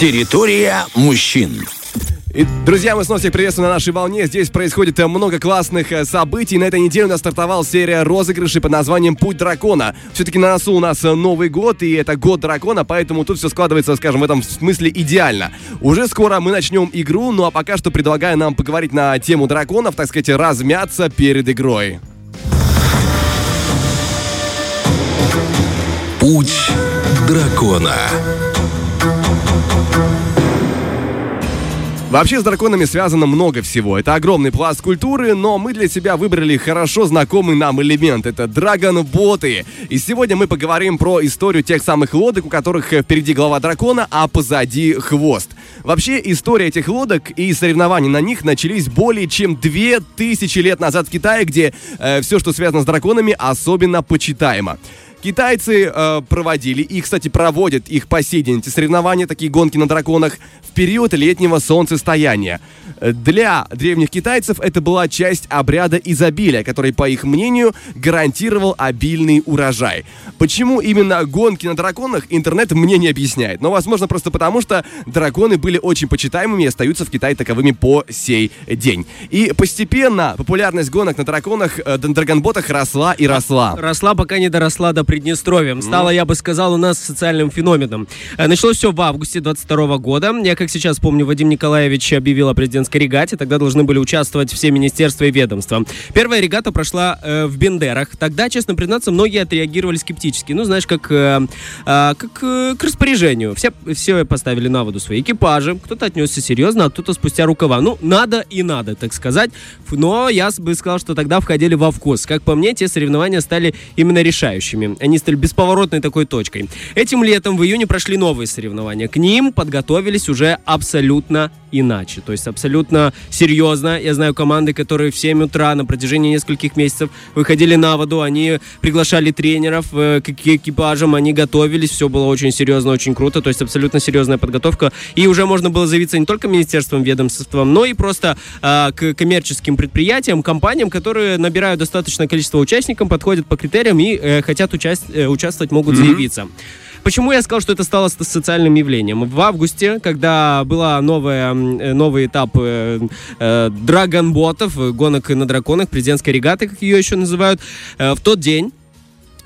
Территория мужчин. И, друзья, мы снова всех приветствуем на нашей волне. Здесь происходит э, много классных э, событий. На этой неделе у нас стартовала серия розыгрышей под названием «Путь дракона». Все-таки на носу у нас э, Новый год, и это год дракона, поэтому тут все складывается, скажем, в этом смысле идеально. Уже скоро мы начнем игру, ну а пока что предлагаю нам поговорить на тему драконов, так сказать, размяться перед игрой. Путь дракона. Вообще с драконами связано много всего. Это огромный пласт культуры, но мы для себя выбрали хорошо знакомый нам элемент. Это драгонботы. И сегодня мы поговорим про историю тех самых лодок, у которых впереди голова дракона, а позади хвост. Вообще история этих лодок и соревнований на них начались более чем 2000 лет назад в Китае, где э, все, что связано с драконами, особенно почитаемо. Китайцы э, проводили и, кстати, проводят их по сей день, эти соревнования, такие гонки на драконах, в период летнего солнцестояния. Для древних китайцев это была часть обряда изобилия, который, по их мнению, гарантировал обильный урожай. Почему именно гонки на драконах, интернет мне не объясняет. Но, возможно, просто потому, что драконы были очень почитаемыми и остаются в Китае таковыми по сей день. И постепенно популярность гонок на драконах, э, драгонботах росла и росла. Росла, пока не доросла до Приднестровьем. Стало, я бы сказал, у нас социальным феноменом. Э, началось все в августе 22 года. Я, как сейчас помню, Вадим Николаевич объявил о президентской регате. Тогда должны были участвовать все министерства и ведомства. Первая регата прошла э, в Бендерах. Тогда, честно признаться, многие отреагировали скептически. Ну, знаешь, как, э, э, как э, к распоряжению. Все, все поставили на воду свои экипажи. Кто-то отнесся серьезно, а кто-то спустя рукава. Ну, надо и надо, так сказать. Но я бы сказал, что тогда входили во вкус. Как по мне, те соревнования стали именно решающими они стали бесповоротной такой точкой. Этим летом в июне прошли новые соревнования. К ним подготовились уже абсолютно иначе. То есть абсолютно серьезно. Я знаю команды, которые в 7 утра на протяжении нескольких месяцев выходили на воду, они приглашали тренеров э, к экипажам, они готовились, все было очень серьезно, очень круто, то есть абсолютно серьезная подготовка. И уже можно было заявиться не только министерством, ведомством, но и просто э, к коммерческим предприятиям, компаниям, которые набирают достаточное количество участников, подходят по критериям и э, хотят участь, э, участвовать, могут mm-hmm. заявиться. Почему я сказал, что это стало социальным явлением? В августе, когда была новая, э, новый этап э, э, драгонботов, гонок на драконах, президентской регаты, как ее еще называют, э, в тот день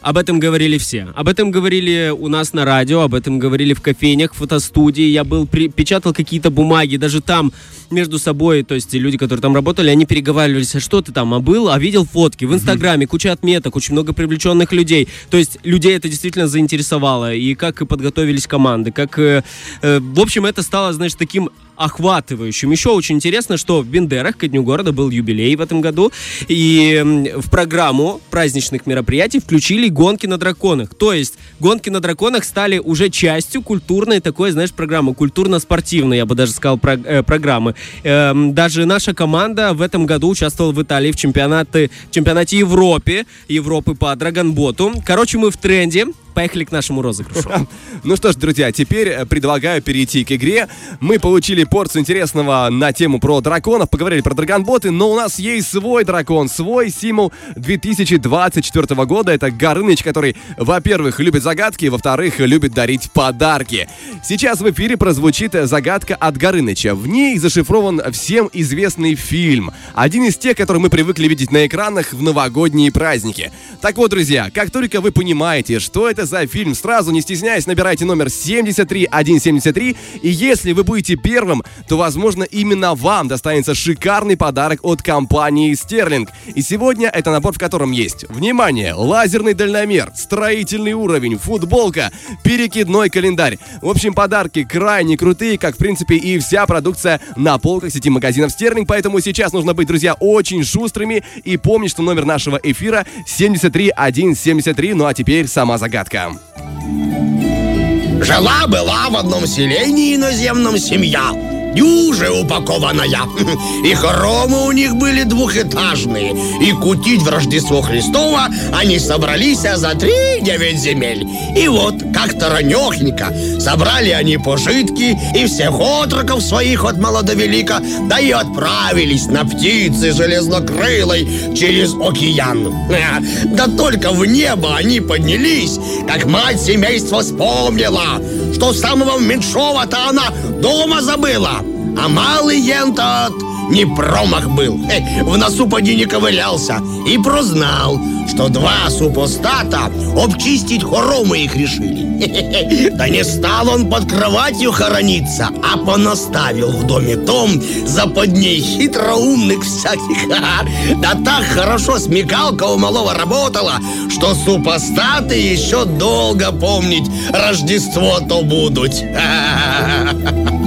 об этом говорили все. Об этом говорили у нас на радио, об этом говорили в кофейнях, в фотостудии. Я был, при, печатал какие-то бумаги, даже там между собой, то есть люди, которые там работали, они переговаривались, а что ты там, а был, а видел фотки в Инстаграме, куча отметок, очень много привлеченных людей. То есть людей это действительно заинтересовало. И как подготовились команды, как... Э, э, в общем, это стало, знаешь, таким охватывающим. Еще очень интересно, что в Бендерах ко Дню города был юбилей в этом году, и в программу праздничных мероприятий включили гонки на драконах. То есть гонки на драконах стали уже частью культурной такой, знаешь, программы, культурно-спортивной, я бы даже сказал, э, программы. Эм, даже наша команда в этом году участвовала в Италии в чемпионате, чемпионате Европы, Европы по драгонботу. Короче, мы в тренде, поехали к нашему розыгрышу. Ну что ж, друзья, теперь э, предлагаю перейти к игре. Мы получили порцию интересного на тему про драконов, поговорили про драгонботы, но у нас есть свой дракон, свой символ 2024 года. Это Горыныч, который, во-первых, любит загадки, во-вторых, любит дарить подарки. Сейчас в эфире прозвучит загадка от Горыныча. В ней зашифрован всем известный фильм. Один из тех, который мы привыкли видеть на экранах в новогодние праздники. Так вот, друзья, как только вы понимаете, что это за фильм. Сразу, не стесняясь, набирайте номер 73173. И если вы будете первым, то, возможно, именно вам достанется шикарный подарок от компании Стерлинг. И сегодня это набор, в котором есть, внимание, лазерный дальномер, строительный уровень, футболка, перекидной календарь. В общем, подарки крайне крутые, как, в принципе, и вся продукция на полках сети магазинов Стерлинг. Поэтому сейчас нужно быть, друзья, очень шустрыми и помнить, что номер нашего эфира 73173. Ну а теперь сама загадка сказка. Жила-была в одном селении иноземном семья. Дюже упакованная. И хоромы у них были двухэтажные. И кутить в Рождество Христово они собрались за три девять земель. И вот как-то ранехненько собрали они пожитки и всех отроков своих от мала до велика, да и отправились на птицы железнокрылой через океан. Да только в небо они поднялись, как мать семейства вспомнила, что самого меньшого-то она дома забыла. А малый ентот не промах был. Э, в носу поди не ковырялся. И прознал, что два супостата обчистить хоромы их решили. Да не стал он под кроватью хорониться, а понаставил в доме том западней хитроумных всяких. Да так хорошо смекалка у малого работала, что супостаты еще долго помнить Рождество-то будут.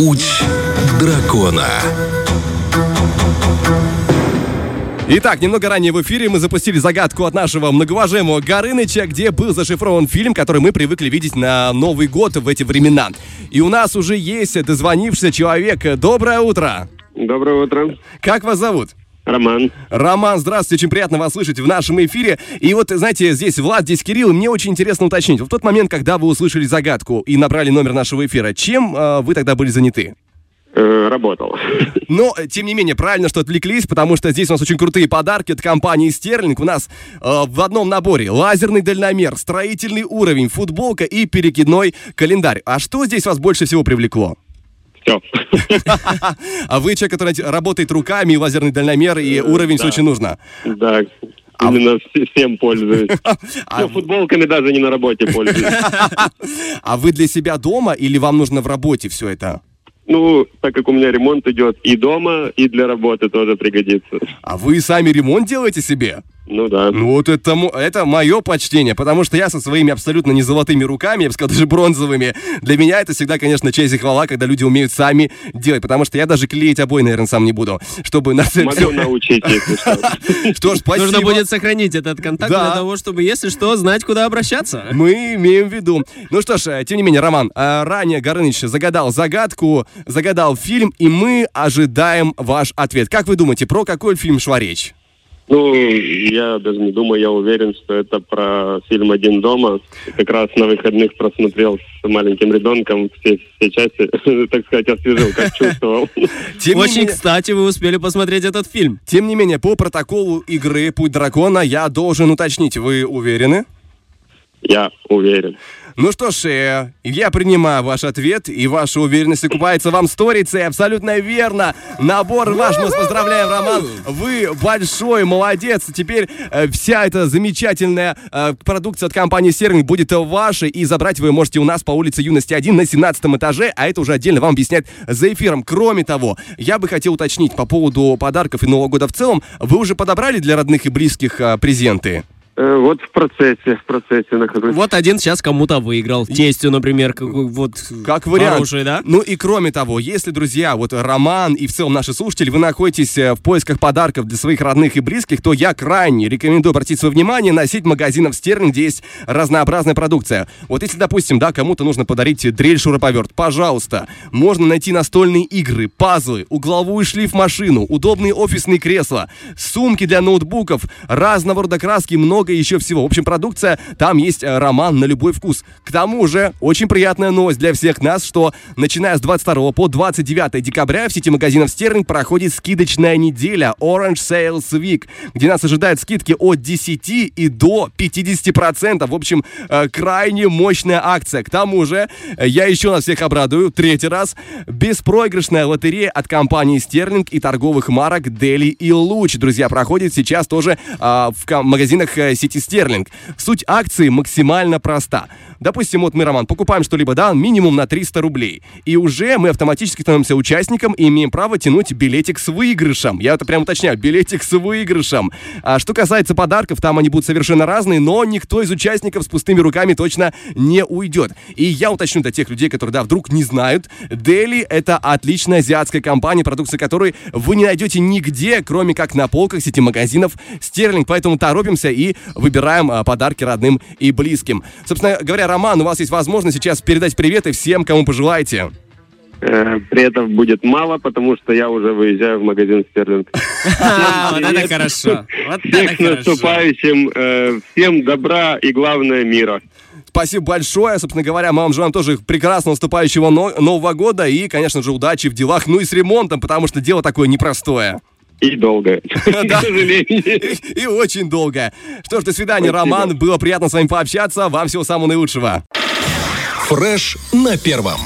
Путь дракона. Итак, немного ранее в эфире мы запустили загадку от нашего многоуважаемого Горыныча, где был зашифрован фильм, который мы привыкли видеть на Новый год в эти времена. И у нас уже есть дозвонившийся человек. Доброе утро! Доброе утро. Как вас зовут? Роман. Роман, здравствуйте, очень приятно вас слышать в нашем эфире. И вот, знаете, здесь Влад, здесь Кирилл, мне очень интересно уточнить. В тот момент, когда вы услышали загадку и набрали номер нашего эфира, чем э, вы тогда были заняты? Э, работал. Но, э, тем не менее, правильно, что отвлеклись, потому что здесь у нас очень крутые подарки от компании Стерлинг. У нас э, в одном наборе лазерный дальномер, строительный уровень, футболка и перекидной календарь. А что здесь вас больше всего привлекло? Все. А вы человек, который работает руками, и лазерный дальномер, и уровень все да. очень нужно. Да, именно вс- всем пользуюсь. А футболками даже не на работе пользуюсь. А вы для себя дома или вам нужно в работе все это? Ну, так как у меня ремонт идет и дома, и для работы тоже пригодится. А вы сами ремонт делаете себе? Ну да. Ну вот это, это мое почтение, потому что я со своими абсолютно не золотыми руками, я бы сказал, даже бронзовыми, для меня это всегда, конечно, честь и хвала, когда люди умеют сами делать, потому что я даже клеить обои, наверное, сам не буду, чтобы на Могу научить, если что. Что ж, спасибо. Нужно будет сохранить этот контакт для того, чтобы, если что, знать, куда обращаться. Мы имеем в виду. Ну что ж, э, тем не менее, Роман, э, ранее Горыныч загадал загадку, загадал фильм, и мы ожидаем ваш ответ. Как вы думаете, про какой фильм шла речь? Ну, я даже не думаю, я уверен, что это про фильм «Один дома». Как раз на выходных просмотрел с маленьким ребенком все, все части, так сказать, освежил, как чувствовал. Тем Очень менее- кстати, вы успели посмотреть этот фильм. Тем не менее, по протоколу игры «Путь дракона» я должен уточнить, вы уверены? Я уверен. Ну что ж, э, я принимаю ваш ответ, и ваша уверенность окупается вам сторицей. Абсолютно верно. Набор ваш, мы поздравляем, Роман. Вы большой молодец. Теперь э, вся эта замечательная э, продукция от компании Сервинг будет вашей, и забрать вы можете у нас по улице Юности 1 на 17 этаже, а это уже отдельно вам объяснять за эфиром. Кроме того, я бы хотел уточнить по поводу подарков и Нового года в целом. Вы уже подобрали для родных и близких презенты? Э, Вот в процессе, в процессе нахожусь. Вот один сейчас кому-то выиграл. Тестю, например, какой- вот Как вариант. хороший, да? Ну и кроме того, если, друзья, вот Роман и в целом наши слушатели, вы находитесь э, в поисках подарков для своих родных и близких, то я крайне рекомендую обратить свое внимание на сеть магазинов Стерлинг, где есть разнообразная продукция. Вот если, допустим, да, кому-то нужно подарить дрель-шуруповерт, пожалуйста, можно найти настольные игры, пазлы, угловую шлиф-машину, удобные офисные кресла, сумки для ноутбуков, разного рода краски и много еще всего. В общем, продукция, там есть э, роман на любой вкус. К тому же, очень приятная новость для всех нас, что начиная с 22 по 29 декабря в сети магазинов Стерлинг проходит скидочная неделя Orange Sales Week, где нас ожидают скидки от 10 и до 50%. В общем, э, крайне мощная акция. К тому же, э, я еще нас всех обрадую, третий раз, беспроигрышная лотерея от компании Стерлинг и торговых марок Дели и Луч, друзья, проходит сейчас тоже а, в магазинах сети Стерлинг. Суть акции максимально проста. Допустим, вот мы, Роман, покупаем что-либо, да, минимум на 300 рублей. И уже мы автоматически становимся участником и имеем право тянуть билетик с выигрышем. Я это прям уточняю, билетик с выигрышем. А что касается подарков, там они будут совершенно разные, но никто из участников с пустыми руками точно не уйдет. И я уточню для тех людей, которые, да, вдруг не знают, Дели — это отличная азиатская компания, продукция которой вы не найдете нигде, кроме как на полках сети магазинов Стерлинг. Поэтому торопимся и выбираем а, подарки родным и близким. Собственно говоря, Роман, у вас есть возможность сейчас передать приветы всем, кому пожелаете. Э, Приветов будет мало, потому что я уже выезжаю в магазин Стерлинг. А, Вот это хорошо. Всех наступающим, э, всем добра и главное мира. Спасибо большое. Собственно говоря, мы вам желаем тоже прекрасного наступающего но- Нового года и, конечно же, удачи в делах, ну и с ремонтом, потому что дело такое непростое. И долго. Да. К сожалению. И очень долго. Что ж, до свидания, Спасибо. Роман. Было приятно с вами пообщаться. Вам всего самого наилучшего. Фреш на первом.